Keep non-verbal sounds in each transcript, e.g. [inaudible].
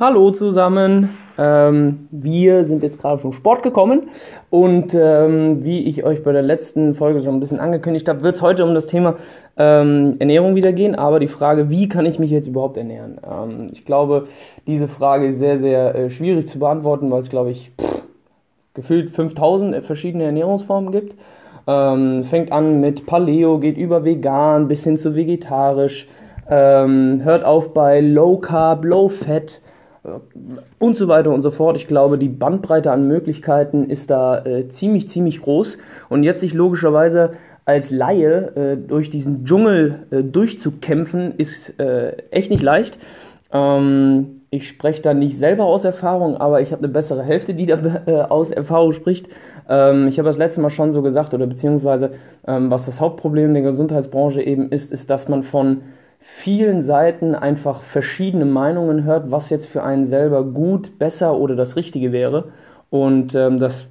Hallo zusammen. Ähm, wir sind jetzt gerade vom Sport gekommen und ähm, wie ich euch bei der letzten Folge schon ein bisschen angekündigt habe, wird es heute um das Thema ähm, Ernährung wieder gehen, aber die Frage, wie kann ich mich jetzt überhaupt ernähren? Ähm, ich glaube, diese Frage ist sehr, sehr äh, schwierig zu beantworten, weil es, glaube ich, pff, gefühlt 5000 verschiedene Ernährungsformen gibt. Ähm, fängt an mit Paleo, geht über vegan bis hin zu vegetarisch, ähm, hört auf bei Low Carb, Low Fat und so weiter und so fort. Ich glaube, die Bandbreite an Möglichkeiten ist da äh, ziemlich, ziemlich groß. Und jetzt sich logischerweise als Laie äh, durch diesen Dschungel äh, durchzukämpfen, ist äh, echt nicht leicht. Ähm, ich spreche da nicht selber aus Erfahrung, aber ich habe eine bessere Hälfte, die da [laughs] äh, aus Erfahrung spricht. Ähm, ich habe das letzte Mal schon so gesagt, oder beziehungsweise ähm, was das Hauptproblem der Gesundheitsbranche eben ist, ist, dass man von vielen Seiten einfach verschiedene Meinungen hört, was jetzt für einen selber gut, besser oder das Richtige wäre. Und ähm, das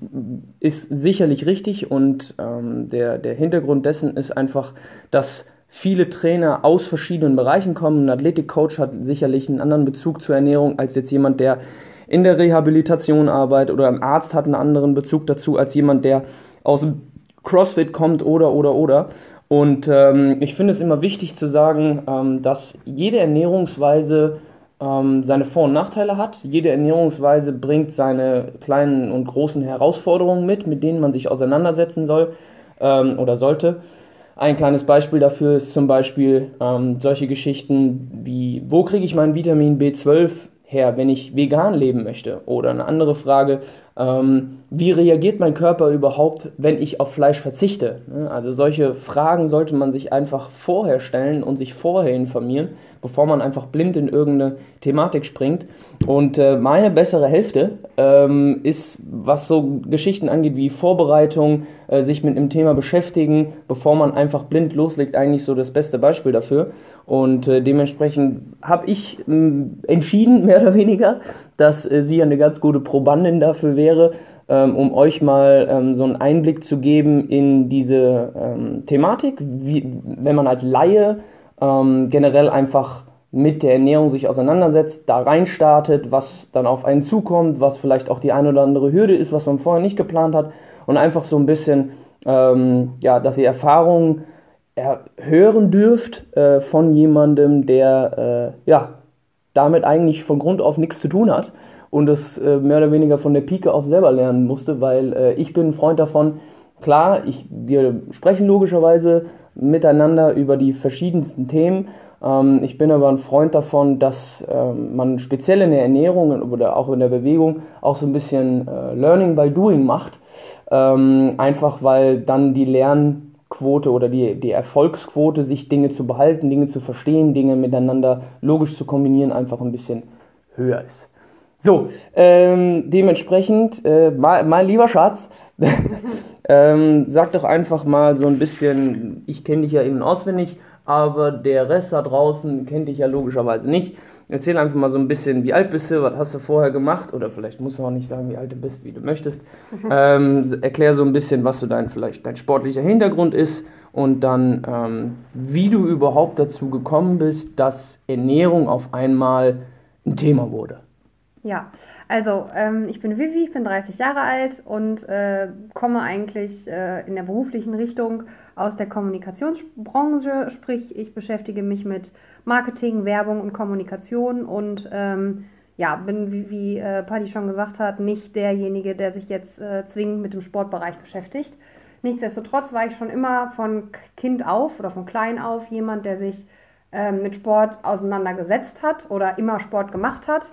ist sicherlich richtig und ähm, der, der Hintergrund dessen ist einfach, dass viele Trainer aus verschiedenen Bereichen kommen. Ein Athletikcoach hat sicherlich einen anderen Bezug zur Ernährung als jetzt jemand, der in der Rehabilitation arbeitet oder ein Arzt hat einen anderen Bezug dazu als jemand, der aus dem CrossFit kommt oder oder oder. Und ähm, ich finde es immer wichtig zu sagen, ähm, dass jede Ernährungsweise ähm, seine Vor- und Nachteile hat. Jede Ernährungsweise bringt seine kleinen und großen Herausforderungen mit, mit denen man sich auseinandersetzen soll ähm, oder sollte. Ein kleines Beispiel dafür ist zum Beispiel ähm, solche Geschichten wie, wo kriege ich mein Vitamin B12 her, wenn ich vegan leben möchte? Oder eine andere Frage, ähm, wie reagiert mein Körper überhaupt, wenn ich auf Fleisch verzichte? Ne, also solche Fragen sollte man sich einfach vorher stellen und sich vorher informieren, bevor man einfach blind in irgendeine Thematik springt. Und äh, meine bessere Hälfte ähm, ist, was so Geschichten angeht wie Vorbereitung, äh, sich mit einem Thema beschäftigen, bevor man einfach blind loslegt, eigentlich so das beste Beispiel dafür. Und äh, dementsprechend habe ich äh, entschieden, [laughs] mehr oder weniger, dass äh, sie eine ganz gute Probandin dafür wäre, ähm, um euch mal ähm, so einen Einblick zu geben in diese ähm, Thematik, wie, wenn man als Laie ähm, generell einfach mit der Ernährung sich auseinandersetzt, da reinstartet, was dann auf einen zukommt, was vielleicht auch die eine oder andere Hürde ist, was man vorher nicht geplant hat und einfach so ein bisschen, ähm, ja, dass ihr Erfahrungen hören dürft äh, von jemandem, der äh, ja damit eigentlich von Grund auf nichts zu tun hat und das äh, mehr oder weniger von der Pike auf selber lernen musste, weil äh, ich bin ein Freund davon, klar, ich, wir sprechen logischerweise miteinander über die verschiedensten Themen. Ähm, ich bin aber ein Freund davon, dass ähm, man speziell in der Ernährung oder auch in der Bewegung auch so ein bisschen äh, Learning by Doing macht. Ähm, einfach weil dann die Lern Quote oder die, die Erfolgsquote, sich Dinge zu behalten, Dinge zu verstehen, Dinge miteinander logisch zu kombinieren, einfach ein bisschen höher ist. So, ähm, dementsprechend, äh, mein, lieber Schatz, [laughs] ähm, sag doch einfach mal so ein bisschen, ich kenne dich ja eben auswendig, aber der Rest da draußen kennt dich ja logischerweise nicht. Erzähl einfach mal so ein bisschen, wie alt bist du, was hast du vorher gemacht oder vielleicht musst du auch nicht sagen, wie alt du bist, wie du möchtest. [laughs] Ähm, erklär so ein bisschen, was so dein vielleicht dein sportlicher Hintergrund ist und dann, ähm, wie du überhaupt dazu gekommen bist, dass Ernährung auf einmal ein Thema wurde. Ja, also ähm, ich bin Vivi, ich bin 30 Jahre alt und äh, komme eigentlich äh, in der beruflichen Richtung aus der Kommunikationsbranche, sprich ich beschäftige mich mit Marketing, Werbung und Kommunikation und ähm, ja, bin, wie, wie äh, Paddy schon gesagt hat, nicht derjenige, der sich jetzt äh, zwingend mit dem Sportbereich beschäftigt. Nichtsdestotrotz war ich schon immer von Kind auf oder von klein auf jemand, der sich ähm, mit Sport auseinandergesetzt hat oder immer Sport gemacht hat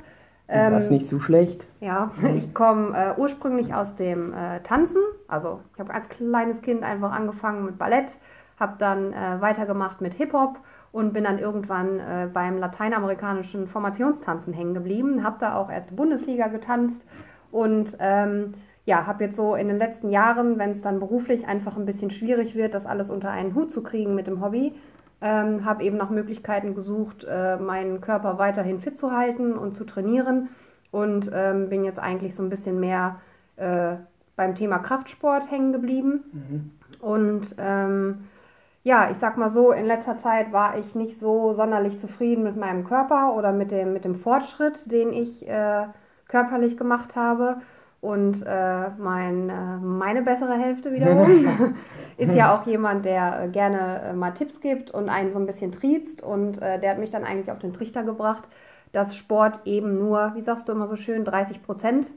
ähm, das ist nicht so schlecht. Ja, ich komme äh, ursprünglich aus dem äh, Tanzen. Also ich habe als kleines Kind einfach angefangen mit Ballett, habe dann äh, weitergemacht mit Hip-Hop und bin dann irgendwann äh, beim lateinamerikanischen Formationstanzen hängen geblieben. Habe da auch erste Bundesliga getanzt und ähm, ja, habe jetzt so in den letzten Jahren, wenn es dann beruflich einfach ein bisschen schwierig wird, das alles unter einen Hut zu kriegen mit dem Hobby, ähm, habe eben nach Möglichkeiten gesucht, äh, meinen Körper weiterhin fit zu halten und zu trainieren und ähm, bin jetzt eigentlich so ein bisschen mehr äh, beim Thema Kraftsport hängen geblieben. Mhm. Und ähm, ja, ich sag mal so, in letzter Zeit war ich nicht so sonderlich zufrieden mit meinem Körper oder mit dem, mit dem Fortschritt, den ich äh, körperlich gemacht habe. Und äh, mein, äh, meine bessere Hälfte wiederum [laughs] ist ja auch jemand, der äh, gerne äh, mal Tipps gibt und einen so ein bisschen triezt. Und äh, der hat mich dann eigentlich auf den Trichter gebracht, dass Sport eben nur, wie sagst du immer so schön, 30 Prozent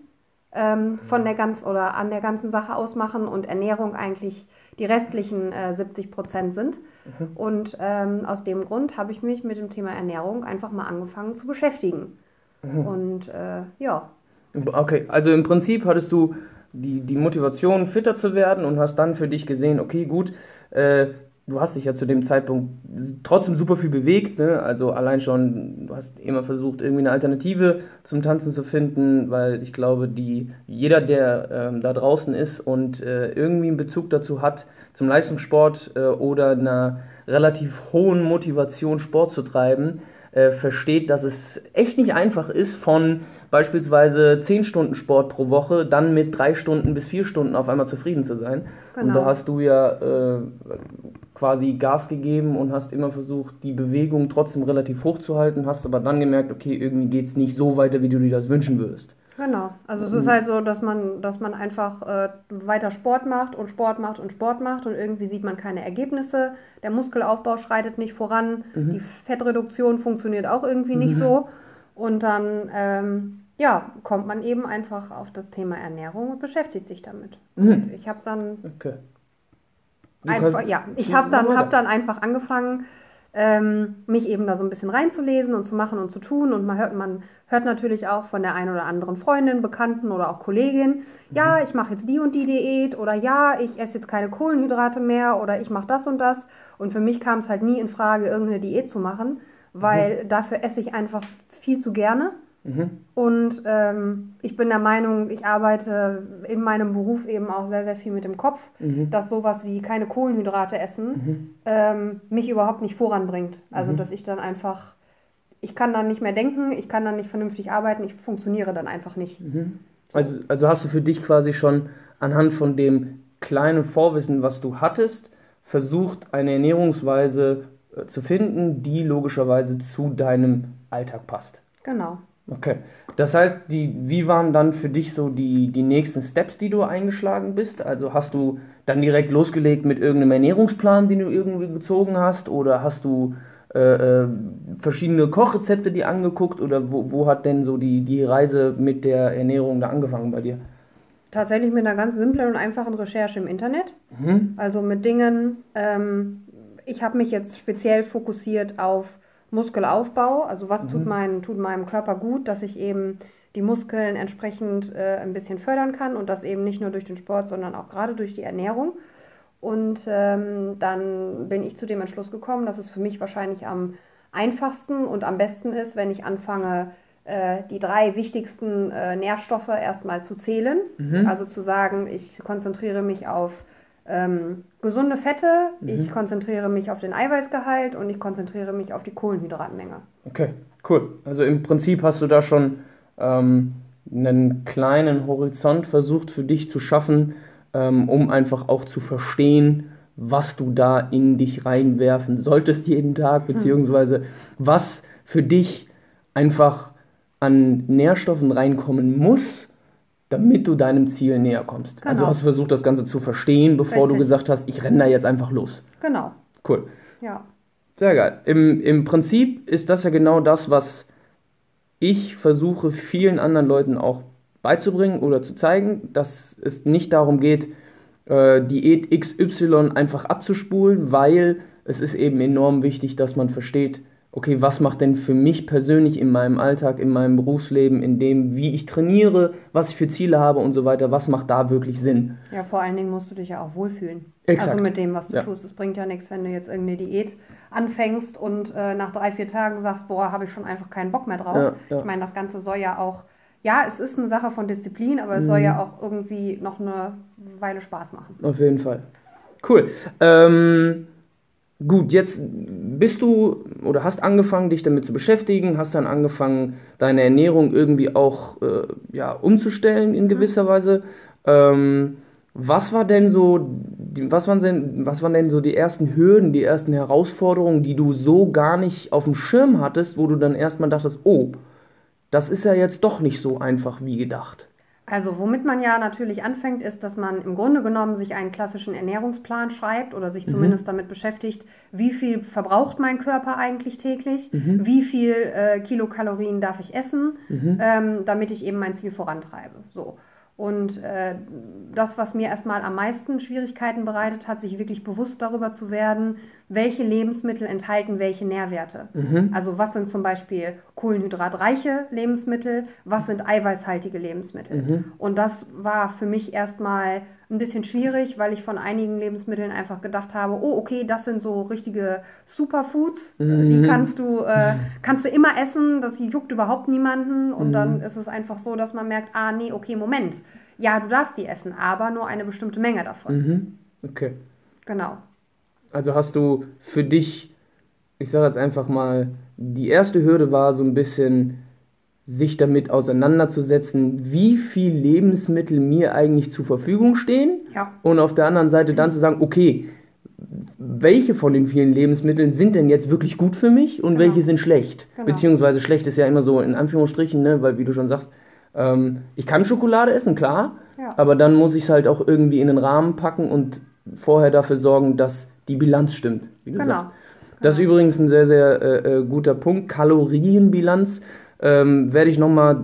ähm, von der ganz oder an der ganzen Sache ausmachen und Ernährung eigentlich die restlichen äh, 70 Prozent sind. Mhm. Und ähm, aus dem Grund habe ich mich mit dem Thema Ernährung einfach mal angefangen zu beschäftigen. Mhm. Und äh, ja. Okay, also im Prinzip hattest du die, die Motivation, fitter zu werden und hast dann für dich gesehen, okay, gut, äh, du hast dich ja zu dem Zeitpunkt trotzdem super viel bewegt, ne? also allein schon, du hast immer versucht, irgendwie eine Alternative zum Tanzen zu finden, weil ich glaube, die, jeder, der ähm, da draußen ist und äh, irgendwie einen Bezug dazu hat, zum Leistungssport äh, oder einer relativ hohen Motivation, Sport zu treiben, äh, versteht, dass es echt nicht einfach ist, von beispielsweise 10 Stunden Sport pro Woche dann mit 3 Stunden bis 4 Stunden auf einmal zufrieden zu sein. Genau. Und da hast du ja äh, quasi Gas gegeben und hast immer versucht, die Bewegung trotzdem relativ hoch zu halten, hast aber dann gemerkt, okay, irgendwie geht es nicht so weiter, wie du dir das wünschen würdest. Genau, also es ist halt so, dass man, dass man einfach äh, weiter Sport macht und Sport macht und Sport macht und irgendwie sieht man keine Ergebnisse. Der Muskelaufbau schreitet nicht voran, mhm. die Fettreduktion funktioniert auch irgendwie nicht mhm. so. Und dann ähm, ja, kommt man eben einfach auf das Thema Ernährung und beschäftigt sich damit. Mhm. ich habe dann okay. einfach, ja, ich habe dann, hab dann einfach angefangen, ähm, mich eben da so ein bisschen reinzulesen und zu machen und zu tun. Und man hört, man hört natürlich auch von der einen oder anderen Freundin, Bekannten oder auch Kollegin, mhm. ja, ich mache jetzt die und die Diät oder ja, ich esse jetzt keine Kohlenhydrate mehr oder ich mache das und das. Und für mich kam es halt nie in Frage, irgendeine Diät zu machen, weil mhm. dafür esse ich einfach viel zu gerne. Mhm. Und ähm, ich bin der Meinung, ich arbeite in meinem Beruf eben auch sehr, sehr viel mit dem Kopf, mhm. dass sowas wie keine Kohlenhydrate essen mhm. ähm, mich überhaupt nicht voranbringt. Also, mhm. dass ich dann einfach, ich kann dann nicht mehr denken, ich kann dann nicht vernünftig arbeiten, ich funktioniere dann einfach nicht. Mhm. Also, also hast du für dich quasi schon anhand von dem kleinen Vorwissen, was du hattest, versucht, eine Ernährungsweise äh, zu finden, die logischerweise zu deinem Alltag passt. Genau. Okay. Das heißt, die, wie waren dann für dich so die, die nächsten Steps, die du eingeschlagen bist? Also hast du dann direkt losgelegt mit irgendeinem Ernährungsplan, den du irgendwie gezogen hast? Oder hast du äh, äh, verschiedene Kochrezepte die angeguckt? Oder wo, wo hat denn so die, die Reise mit der Ernährung da angefangen bei dir? Tatsächlich mit einer ganz simplen und einfachen Recherche im Internet. Mhm. Also mit Dingen, ähm, ich habe mich jetzt speziell fokussiert auf Muskelaufbau, also was mhm. tut, mein, tut meinem Körper gut, dass ich eben die Muskeln entsprechend äh, ein bisschen fördern kann und das eben nicht nur durch den Sport, sondern auch gerade durch die Ernährung. Und ähm, dann bin ich zu dem Entschluss gekommen, dass es für mich wahrscheinlich am einfachsten und am besten ist, wenn ich anfange, äh, die drei wichtigsten äh, Nährstoffe erstmal zu zählen. Mhm. Also zu sagen, ich konzentriere mich auf ähm, gesunde Fette, mhm. ich konzentriere mich auf den Eiweißgehalt und ich konzentriere mich auf die Kohlenhydratmenge. Okay, cool. Also im Prinzip hast du da schon ähm, einen kleinen Horizont versucht für dich zu schaffen, ähm, um einfach auch zu verstehen, was du da in dich reinwerfen solltest jeden Tag, hm. beziehungsweise mhm. was für dich einfach an Nährstoffen reinkommen muss, damit du deinem Ziel näher kommst. Also genau. Also hast du versucht, das Ganze zu verstehen, bevor Richtig. du gesagt hast, ich renne da jetzt einfach los. Genau. Cool. Ja. Sehr geil. Im, Im Prinzip ist das ja genau das, was ich versuche, vielen anderen Leuten auch beizubringen oder zu zeigen, dass es nicht darum geht, äh, Diät XY einfach abzuspulen, weil es ist eben enorm wichtig, dass man versteht, okay, was macht denn für mich persönlich in meinem Alltag, in meinem Berufsleben, in dem, wie ich trainiere, was ich für Ziele habe und so weiter, was macht da wirklich Sinn? Ja, vor allen Dingen musst du dich ja auch wohlfühlen. Exakt. Also mit dem, was du ja. tust. Es bringt ja nichts, wenn du jetzt irgendeine Diät anfängst und äh, nach drei, vier Tagen sagst, boah, habe ich schon einfach keinen Bock mehr drauf. Ja, ja. Ich meine, das Ganze soll ja auch, ja, es ist eine Sache von Disziplin, aber es mhm. soll ja auch irgendwie noch eine Weile Spaß machen. Auf jeden Fall. Cool. Ähm, Gut, jetzt bist du oder hast angefangen, dich damit zu beschäftigen, hast dann angefangen, deine Ernährung irgendwie auch äh, ja, umzustellen in gewisser mhm. Weise. Ähm, Was war denn so, was waren denn, was waren denn so die ersten Hürden, die ersten Herausforderungen, die du so gar nicht auf dem Schirm hattest, wo du dann erstmal dachtest, oh, das ist ja jetzt doch nicht so einfach wie gedacht? Also womit man ja natürlich anfängt, ist, dass man im Grunde genommen sich einen klassischen Ernährungsplan schreibt oder sich mhm. zumindest damit beschäftigt, wie viel verbraucht mein Körper eigentlich täglich, mhm. wie viel äh, Kilokalorien darf ich essen, mhm. ähm, damit ich eben mein Ziel vorantreibe. So. Und äh, das, was mir erstmal am meisten Schwierigkeiten bereitet hat, sich wirklich bewusst darüber zu werden, welche Lebensmittel enthalten welche Nährwerte. Mhm. Also was sind zum Beispiel kohlenhydratreiche Lebensmittel, was sind eiweißhaltige Lebensmittel. Mhm. Und das war für mich erstmal ein bisschen schwierig, weil ich von einigen Lebensmitteln einfach gedacht habe, oh, okay, das sind so richtige Superfoods, mhm. die kannst du, äh, kannst du immer essen, das juckt überhaupt niemanden und mhm. dann ist es einfach so, dass man merkt, ah, nee, okay, Moment, ja, du darfst die essen, aber nur eine bestimmte Menge davon. Mhm. Okay. Genau. Also hast du für dich, ich sage jetzt einfach mal, die erste Hürde war so ein bisschen sich damit auseinanderzusetzen, wie viel Lebensmittel mir eigentlich zur Verfügung stehen. Ja. Und auf der anderen Seite dann zu sagen, okay, welche von den vielen Lebensmitteln sind denn jetzt wirklich gut für mich und genau. welche sind schlecht? Genau. Beziehungsweise schlecht ist ja immer so in Anführungsstrichen, ne? weil wie du schon sagst, ähm, ich kann Schokolade essen, klar, ja. aber dann muss ich es halt auch irgendwie in den Rahmen packen und vorher dafür sorgen, dass die Bilanz stimmt, wie du genau. sagst. Das ist genau. übrigens ein sehr, sehr äh, äh guter Punkt. Kalorienbilanz ähm, werde ich nochmal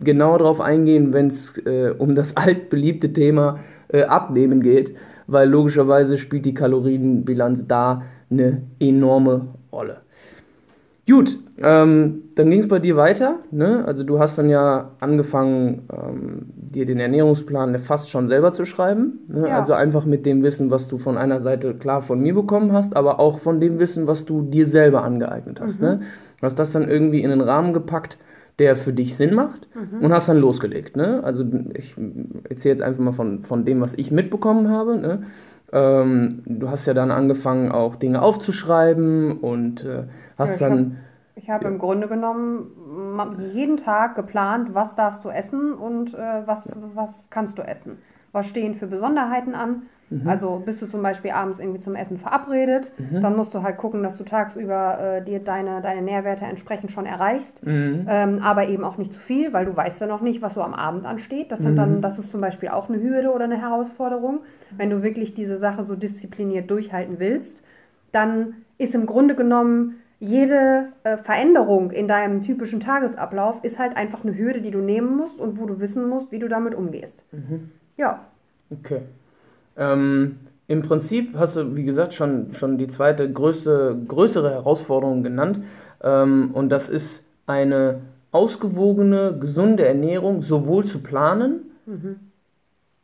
genauer darauf eingehen, wenn es äh, um das [laughs] altbeliebte Thema äh, Abnehmen geht, weil logischerweise spielt die Kalorienbilanz da eine enorme Rolle. Gut, ähm, dann ging es bei dir weiter. Ne? Also du hast dann ja angefangen, ähm, dir den Ernährungsplan fast schon selber zu schreiben. Ne? Ja. Also einfach mit dem Wissen, was du von einer Seite klar von mir bekommen hast, aber auch von dem Wissen, was du dir selber angeeignet hast. Mhm. Ne? Du hast das dann irgendwie in den Rahmen gepackt, der für dich Sinn macht mhm. und hast dann losgelegt. Ne? Also ich erzähle jetzt einfach mal von, von dem, was ich mitbekommen habe. Ne? Ähm, du hast ja dann angefangen, auch Dinge aufzuschreiben und äh, hast ja, dann. ich habe im Grunde genommen jeden Tag geplant, was darfst du essen und äh, was, ja. was kannst du essen. Was stehen für Besonderheiten an? Mhm. Also bist du zum Beispiel abends irgendwie zum Essen verabredet, mhm. dann musst du halt gucken, dass du tagsüber äh, dir deine, deine Nährwerte entsprechend schon erreichst, mhm. ähm, aber eben auch nicht zu viel, weil du weißt ja noch nicht, was so am Abend ansteht. Das sind dann, mhm. das ist zum Beispiel auch eine Hürde oder eine Herausforderung. Wenn du wirklich diese Sache so diszipliniert durchhalten willst, dann ist im Grunde genommen jede äh, Veränderung in deinem typischen Tagesablauf ist halt einfach eine Hürde, die du nehmen musst und wo du wissen musst, wie du damit umgehst. Mhm. Ja. Okay. Ähm, Im Prinzip hast du, wie gesagt, schon, schon die zweite größte, größere Herausforderung genannt. Ähm, und das ist eine ausgewogene, gesunde Ernährung sowohl zu planen, mhm.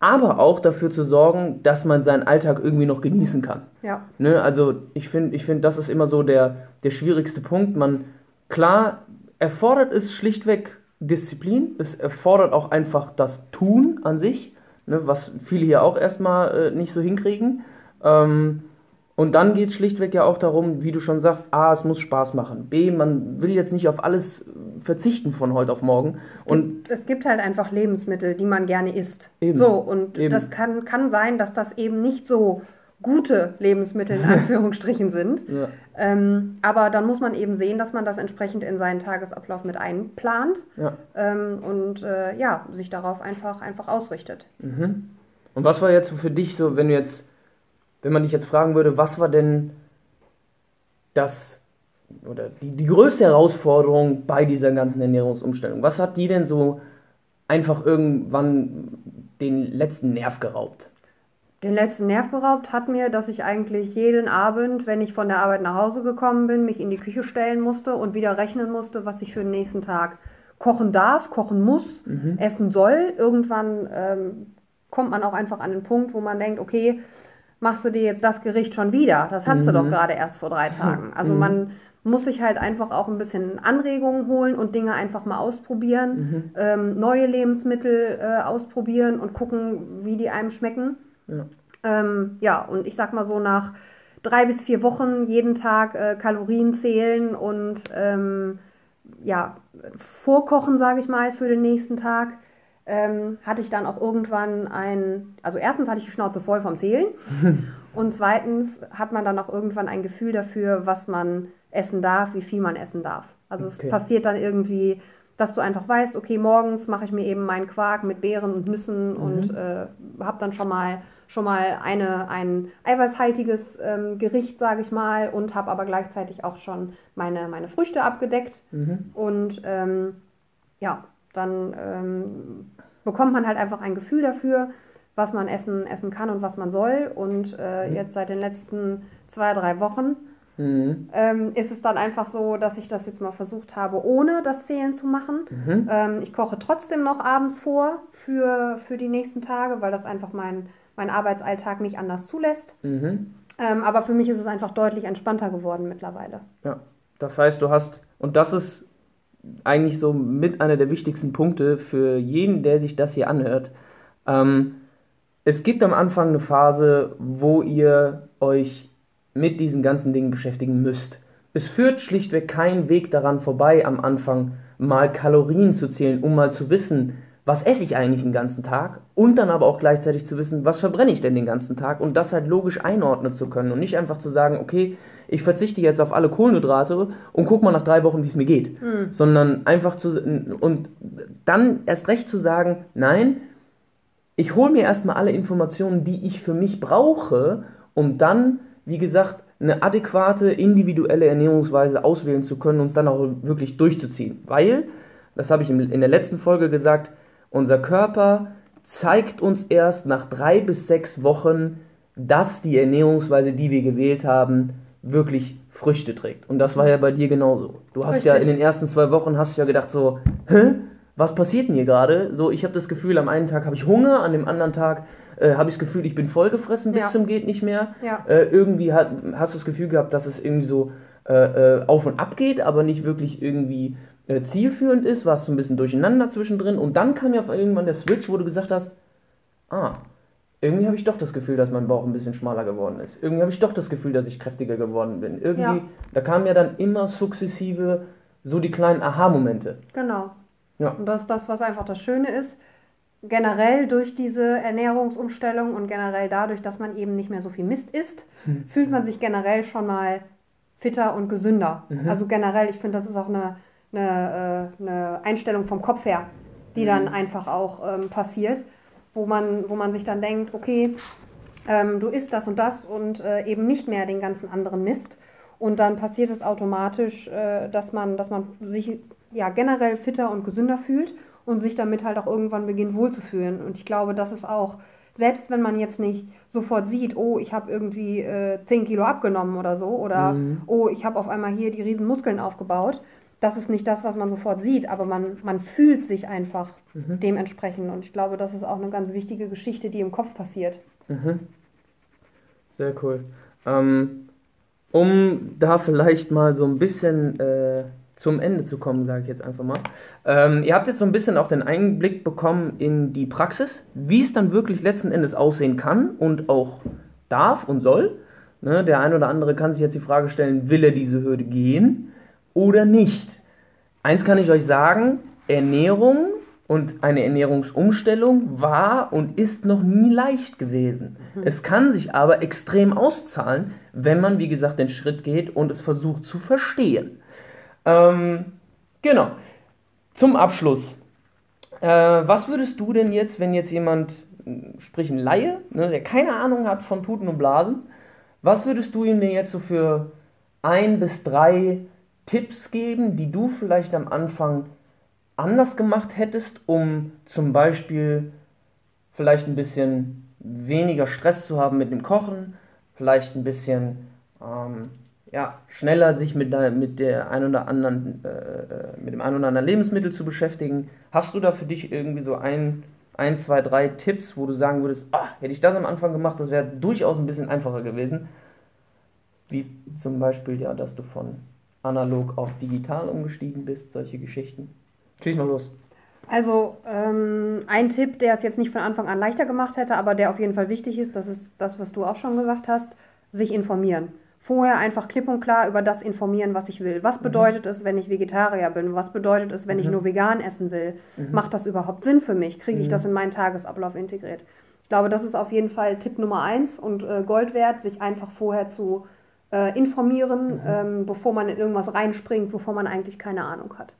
aber auch dafür zu sorgen, dass man seinen Alltag irgendwie noch genießen kann. Ja. Ne? Also ich finde, ich find, das ist immer so der, der schwierigste Punkt. Man, klar, erfordert es schlichtweg Disziplin, es erfordert auch einfach das Tun an sich ne, was viele hier auch erstmal äh, nicht so hinkriegen. Ähm, und dann geht es schlichtweg ja auch darum, wie du schon sagst, A, es muss Spaß machen. B, man will jetzt nicht auf alles verzichten von heute auf morgen. Es und gibt, es gibt halt einfach Lebensmittel, die man gerne isst. Eben, so, und eben. das kann, kann sein, dass das eben nicht so gute Lebensmittel in Anführungsstrichen sind. Ja. Ähm, aber dann muss man eben sehen, dass man das entsprechend in seinen Tagesablauf mit einplant ja. ähm, und äh, ja, sich darauf einfach, einfach ausrichtet. Mhm. Und was war jetzt für dich so, wenn du jetzt, wenn man dich jetzt fragen würde, was war denn das oder die, die größte Herausforderung bei dieser ganzen Ernährungsumstellung? Was hat die denn so einfach irgendwann den letzten Nerv geraubt? Den letzten Nerv geraubt hat mir, dass ich eigentlich jeden Abend, wenn ich von der Arbeit nach Hause gekommen bin, mich in die Küche stellen musste und wieder rechnen musste, was ich für den nächsten Tag kochen darf, kochen muss, mhm. essen soll. Irgendwann ähm, kommt man auch einfach an den Punkt, wo man denkt, okay, machst du dir jetzt das Gericht schon wieder? Das hattest mhm. du doch mhm. gerade erst vor drei Tagen. [laughs] Also mhm. man muss sich halt einfach auch ein bisschen Anregungen holen und Dinge einfach mal ausprobieren, mhm. ähm, neue Lebensmittel äh, ausprobieren und gucken, wie die einem schmecken. Ja. Ähm, ja, und ich sag mal so nach drei bis vier Wochen jeden Tag äh, Kalorien zählen und ähm, ja, vorkochen, sage ich mal, für den nächsten Tag, ähm, hatte ich dann auch irgendwann ein, also erstens hatte ich die Schnauze voll vom Zählen [laughs] und zweitens hat man dann auch irgendwann ein Gefühl dafür, was man essen darf, wie viel man essen darf. Also okay. es passiert dann irgendwie, dass du einfach weißt, okay, morgens mache ich mir eben meinen Quark mit Beeren und Nüssen mhm. und äh, habe dann schon mal schon mal eine, ein eiweißhaltiges ähm, Gericht, sage ich mal, und habe aber gleichzeitig auch schon meine, meine Früchte abgedeckt. Mhm. Und ähm, ja, dann ähm, bekommt man halt einfach ein Gefühl dafür, was man essen, essen kann und was man soll. Und äh, mhm. jetzt seit den letzten zwei, drei Wochen mhm. ähm, ist es dann einfach so, dass ich das jetzt mal versucht habe, ohne das Zählen zu machen. Mhm. Ähm, ich koche trotzdem noch abends vor für, für die nächsten Tage, weil das einfach mein, mein Arbeitsalltag nicht anders zulässt. Mhm. Ähm, aber für mich ist es einfach deutlich entspannter geworden mittlerweile. Ja, das heißt, du hast, und das ist eigentlich so mit einer der wichtigsten Punkte für jeden, der sich das hier anhört. Ähm, es gibt am Anfang eine Phase, wo ihr euch mit diesen ganzen Dingen beschäftigen müsst. Es führt schlichtweg kein Weg daran vorbei, am Anfang mal Kalorien zu zählen, um mal zu wissen, was esse ich eigentlich den ganzen Tag? Und dann aber auch gleichzeitig zu wissen, was verbrenne ich denn den ganzen Tag? Und das halt logisch einordnen zu können und nicht einfach zu sagen, okay, ich verzichte jetzt auf alle Kohlenhydrate und guck mal nach drei Wochen, wie es mir geht, mhm. sondern einfach zu und dann erst recht zu sagen, nein, ich hole mir erstmal alle Informationen, die ich für mich brauche, um dann, wie gesagt, eine adäquate individuelle Ernährungsweise auswählen zu können und es dann auch wirklich durchzuziehen, weil das habe ich in der letzten Folge gesagt, unser Körper zeigt uns erst nach drei bis sechs Wochen, dass die Ernährungsweise, die wir gewählt haben, wirklich Früchte trägt. Und das war ja bei dir genauso. Du hast Richtig. ja in den ersten zwei Wochen hast du ja gedacht so, hä? Was passiert denn hier gerade? So, ich habe das Gefühl, am einen Tag habe ich Hunger, an dem anderen Tag äh, habe ich das Gefühl, ich bin vollgefressen bis ja. zum geht nicht mehr. Ja. Äh, irgendwie hat, hast du das Gefühl gehabt, dass es irgendwie so äh, äh auf und ab geht, aber nicht wirklich irgendwie äh, zielführend ist, warst so ein bisschen durcheinander zwischendrin und dann kam ja irgendwann der Switch, wo du gesagt hast, ah, irgendwie habe ich doch das Gefühl, dass mein Bauch ein bisschen schmaler geworden ist. Irgendwie habe ich doch das Gefühl, dass ich kräftiger geworden bin. Irgendwie, ja. da kamen ja dann immer sukzessive so die kleinen Aha-Momente. Genau. Ja. Und das ist das, was einfach das Schöne ist. Generell durch diese Ernährungsumstellung und generell dadurch, dass man eben nicht mehr so viel Mist isst, [laughs] fühlt man sich generell schon mal fitter und gesünder. Mhm. Also generell, ich finde, das ist auch eine eine, äh, eine Einstellung vom Kopf her, die dann mhm. einfach auch ähm, passiert, wo man, wo man sich dann denkt, okay, ähm, du isst das und das und äh, eben nicht mehr den ganzen anderen Mist. Und dann passiert es automatisch, äh, dass, man, dass man sich ja, generell fitter und gesünder fühlt und sich damit halt auch irgendwann beginnt wohlzufühlen. Und ich glaube, das ist auch, selbst wenn man jetzt nicht sofort sieht, oh, ich habe irgendwie äh, 10 Kilo abgenommen oder so, oder mhm. oh, ich habe auf einmal hier die riesen Muskeln aufgebaut, das ist nicht das, was man sofort sieht, aber man, man fühlt sich einfach mhm. dementsprechend. Und ich glaube, das ist auch eine ganz wichtige Geschichte, die im Kopf passiert. Mhm. Sehr cool. Ähm, um da vielleicht mal so ein bisschen äh, zum Ende zu kommen, sage ich jetzt einfach mal. Ähm, ihr habt jetzt so ein bisschen auch den Einblick bekommen in die Praxis, wie es dann wirklich letzten Endes aussehen kann und auch darf und soll. Ne, der ein oder andere kann sich jetzt die Frage stellen, will er diese Hürde gehen? Oder nicht. Eins kann ich euch sagen, Ernährung und eine Ernährungsumstellung war und ist noch nie leicht gewesen. Mhm. Es kann sich aber extrem auszahlen, wenn man, wie gesagt, den Schritt geht und es versucht zu verstehen. Ähm, genau. Zum Abschluss. Äh, was würdest du denn jetzt, wenn jetzt jemand, sprich ein Laie, ne, der keine Ahnung hat von Tuten und Blasen, was würdest du ihm denn jetzt so für ein bis drei Tipps geben, die du vielleicht am Anfang anders gemacht hättest, um zum Beispiel vielleicht ein bisschen weniger Stress zu haben mit dem Kochen, vielleicht ein bisschen ähm, ja, schneller sich mit der, mit der ein oder anderen, äh, äh, mit dem ein oder anderen Lebensmittel zu beschäftigen. Hast du da für dich irgendwie so ein, ein, zwei, drei Tipps, wo du sagen würdest, ah, hätte ich das am Anfang gemacht, das wäre durchaus ein bisschen einfacher gewesen. Wie zum Beispiel, ja, dass du von analog auf digital umgestiegen bist, solche Geschichten. Schieß mal los. Also ähm, ein Tipp, der es jetzt nicht von Anfang an leichter gemacht hätte, aber der auf jeden Fall wichtig ist, das ist das, was du auch schon gesagt hast, sich informieren. vorher einfach klipp und klar über das informieren, was ich will. Was bedeutet es, wenn ich Vegetarier bin? Was bedeutet es, wenn ich nur vegan essen will? Macht das überhaupt Sinn für mich? Kriege ich das in meinen Tagesablauf integriert? Ich glaube, das ist auf jeden Fall Tipp Nummer eins und äh, Gold wert, sich einfach vorher zu äh, informieren, ähm, bevor man in irgendwas reinspringt, wovon man eigentlich keine Ahnung hat.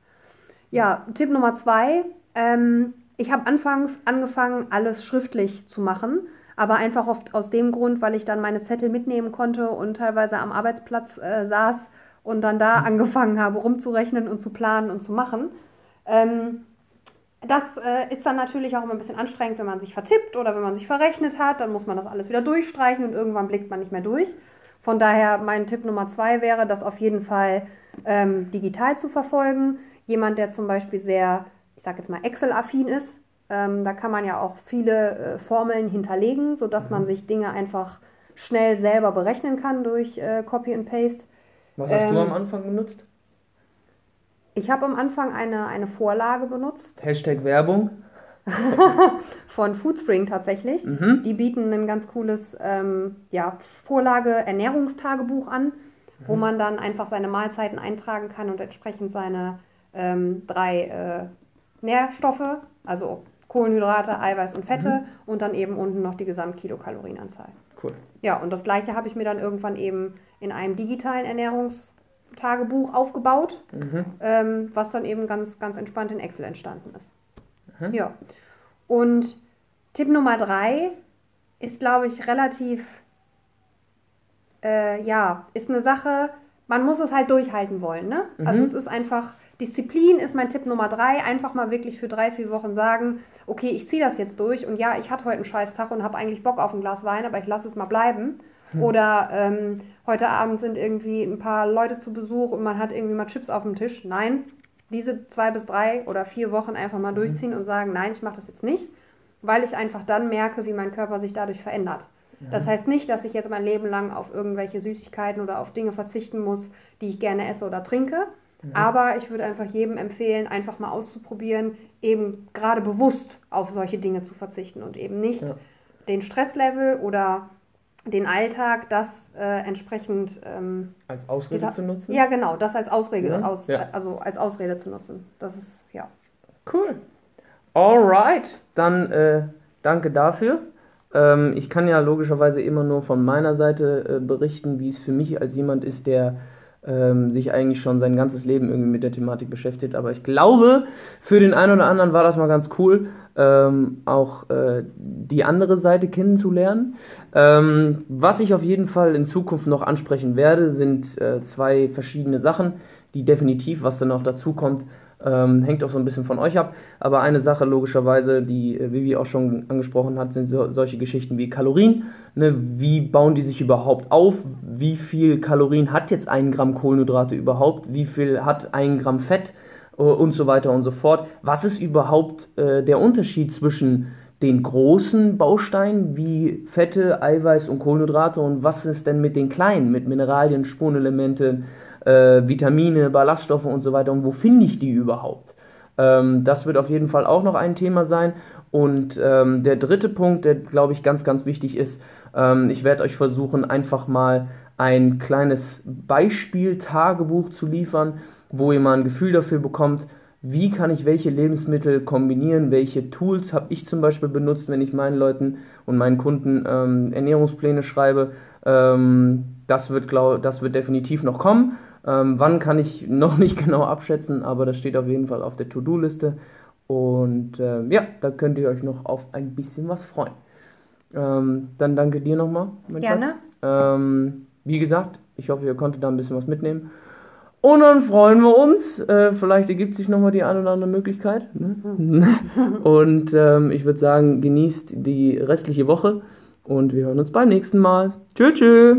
Ja, Tipp Nummer zwei. Ähm, ich habe anfangs angefangen, alles schriftlich zu machen, aber einfach oft aus dem Grund, weil ich dann meine Zettel mitnehmen konnte und teilweise am Arbeitsplatz äh, saß und dann da angefangen habe, rumzurechnen und zu planen und zu machen. Ähm, das äh, ist dann natürlich auch immer ein bisschen anstrengend, wenn man sich vertippt oder wenn man sich verrechnet hat. Dann muss man das alles wieder durchstreichen und irgendwann blickt man nicht mehr durch. Von daher mein Tipp Nummer zwei wäre, das auf jeden Fall ähm, digital zu verfolgen. Jemand, der zum Beispiel sehr, ich sage jetzt mal, Excel-affin ist, ähm, da kann man ja auch viele äh, Formeln hinterlegen, sodass man sich Dinge einfach schnell selber berechnen kann durch äh, Copy and Paste. Was hast Ähm, du am Anfang benutzt? Ich habe am Anfang eine, eine Vorlage benutzt Hashtag Werbung. [laughs] von Foodspring tatsächlich. Mhm. Die bieten ein ganz cooles ja, ja, Vorlage-Ernährungstagebuch an, wo man dann einfach seine Mahlzeiten eintragen kann und entsprechend seine ähm, drei äh, Nährstoffe, also Kohlenhydrate, Eiweiß und Fette und dann eben unten noch die Gesamtkilokalorienanzahl. Cool. Ja, und das gleiche habe ich mir dann irgendwann eben in einem digitalen Ernährungstagebuch aufgebaut, Mhm. ähm, was dann eben ganz, ganz entspannt in Excel entstanden ist. Mhm. Ja. Und Tipp Nummer drei ist, glaube ich, relativ, äh, ja, ist eine Sache, man muss es halt durchhalten wollen, ne? Mhm. Also es ist einfach, Disziplin ist mein Tipp Nummer drei, einfach mal wirklich für drei, vier Wochen sagen, okay, ich ziehe das jetzt durch und ja, ich hatte heute einen scheiß Tag und habe eigentlich Bock auf ein Glas Wein, aber ich lasse es mal bleiben. Oder ähm, heute Abend sind irgendwie ein paar Leute zu Besuch und man hat irgendwie mal Chips auf dem Tisch. Nein, diese zwei bis drei oder vier Wochen einfach mal durchziehen und sagen, nein, ich mache das jetzt nicht, weil ich einfach dann merke, wie mein Körper sich dadurch verändert. Das heißt nicht, dass ich jetzt mein Leben lang auf irgendwelche Süßigkeiten oder auf Dinge verzichten muss, die ich gerne esse oder trinke. Aber ich würde einfach jedem empfehlen, einfach mal auszuprobieren, eben gerade bewusst auf solche Dinge zu verzichten und eben nicht Ja. den Stresslevel oder den Alltag, das äh, entsprechend ähm, Als Ausrede dieser- zu nutzen? Ja, genau, das als Ausrede, Ja, aus, ja. also als Ausrede zu nutzen. Das ist ja. Cool. Alright, dann äh, danke dafür. Ähm, ich kann ja logischerweise immer nur von meiner Seite äh, berichten, wie es für mich als jemand ist, der ähm, sich eigentlich schon sein ganzes Leben irgendwie mit der Thematik beschäftigt. Aber ich glaube, für den einen oder anderen war das mal ganz cool, ähm, auch äh, die andere Seite kennenzulernen. Ähm, was ich auf jeden Fall in Zukunft noch ansprechen werde, sind äh, zwei verschiedene Sachen, die definitiv, was dann noch dazu kommt, ähm, hängt auch so ein bisschen von euch ab. Aber eine Sache logischerweise, die äh, Vivi auch schon angesprochen hat, sind so, solche Geschichten wie Kalorien. Ne? Wie bauen die sich überhaupt auf? Wie viel Kalorien hat jetzt ein Gramm Kohlenhydrate überhaupt? Wie viel hat ein Gramm Fett? Äh, Und so weiter und so fort. Was ist überhaupt äh, der Unterschied zwischen den großen Bausteinen wie Fette, Eiweiß und Kohlenhydrate und was ist denn mit den kleinen, mit Mineralien, Spurenelemente, äh, Vitamine, Ballaststoffe und so weiter und wo finde ich die überhaupt? Ähm, das wird auf jeden Fall auch noch ein Thema sein. Und ähm, der dritte Punkt, der glaube ich ganz, ganz wichtig ist, ähm, ich werde euch versuchen, einfach mal ein kleines Beispiel-Tagebuch zu liefern, wo ihr mal ein Gefühl dafür bekommt, wie kann ich welche Lebensmittel kombinieren, welche Tools habe ich zum Beispiel benutzt, wenn ich meinen Leuten und meinen Kunden ähm, Ernährungspläne schreibe. Ähm, das, wird, glaub, das wird definitiv noch kommen. Ähm, wann kann ich [laughs] noch nicht genau abschätzen, aber das steht auf jeden Fall auf der To-Do-Liste. Und äh, ja, da könnt ihr euch noch auf ein bisschen was freuen. Ähm, dann danke dir nochmal, mein Gerne. Schatz. Ähm, wie gesagt, ich hoffe, ihr konntet da ein bisschen was mitnehmen. Und dann freuen wir uns. Äh, vielleicht ergibt sich nochmal die eine oder andere Möglichkeit. Ne? [laughs] [laughs] und ähm, ich würde sagen, genießt die restliche Woche und wir hören uns beim nächsten Mal. Tschüss, tschüss.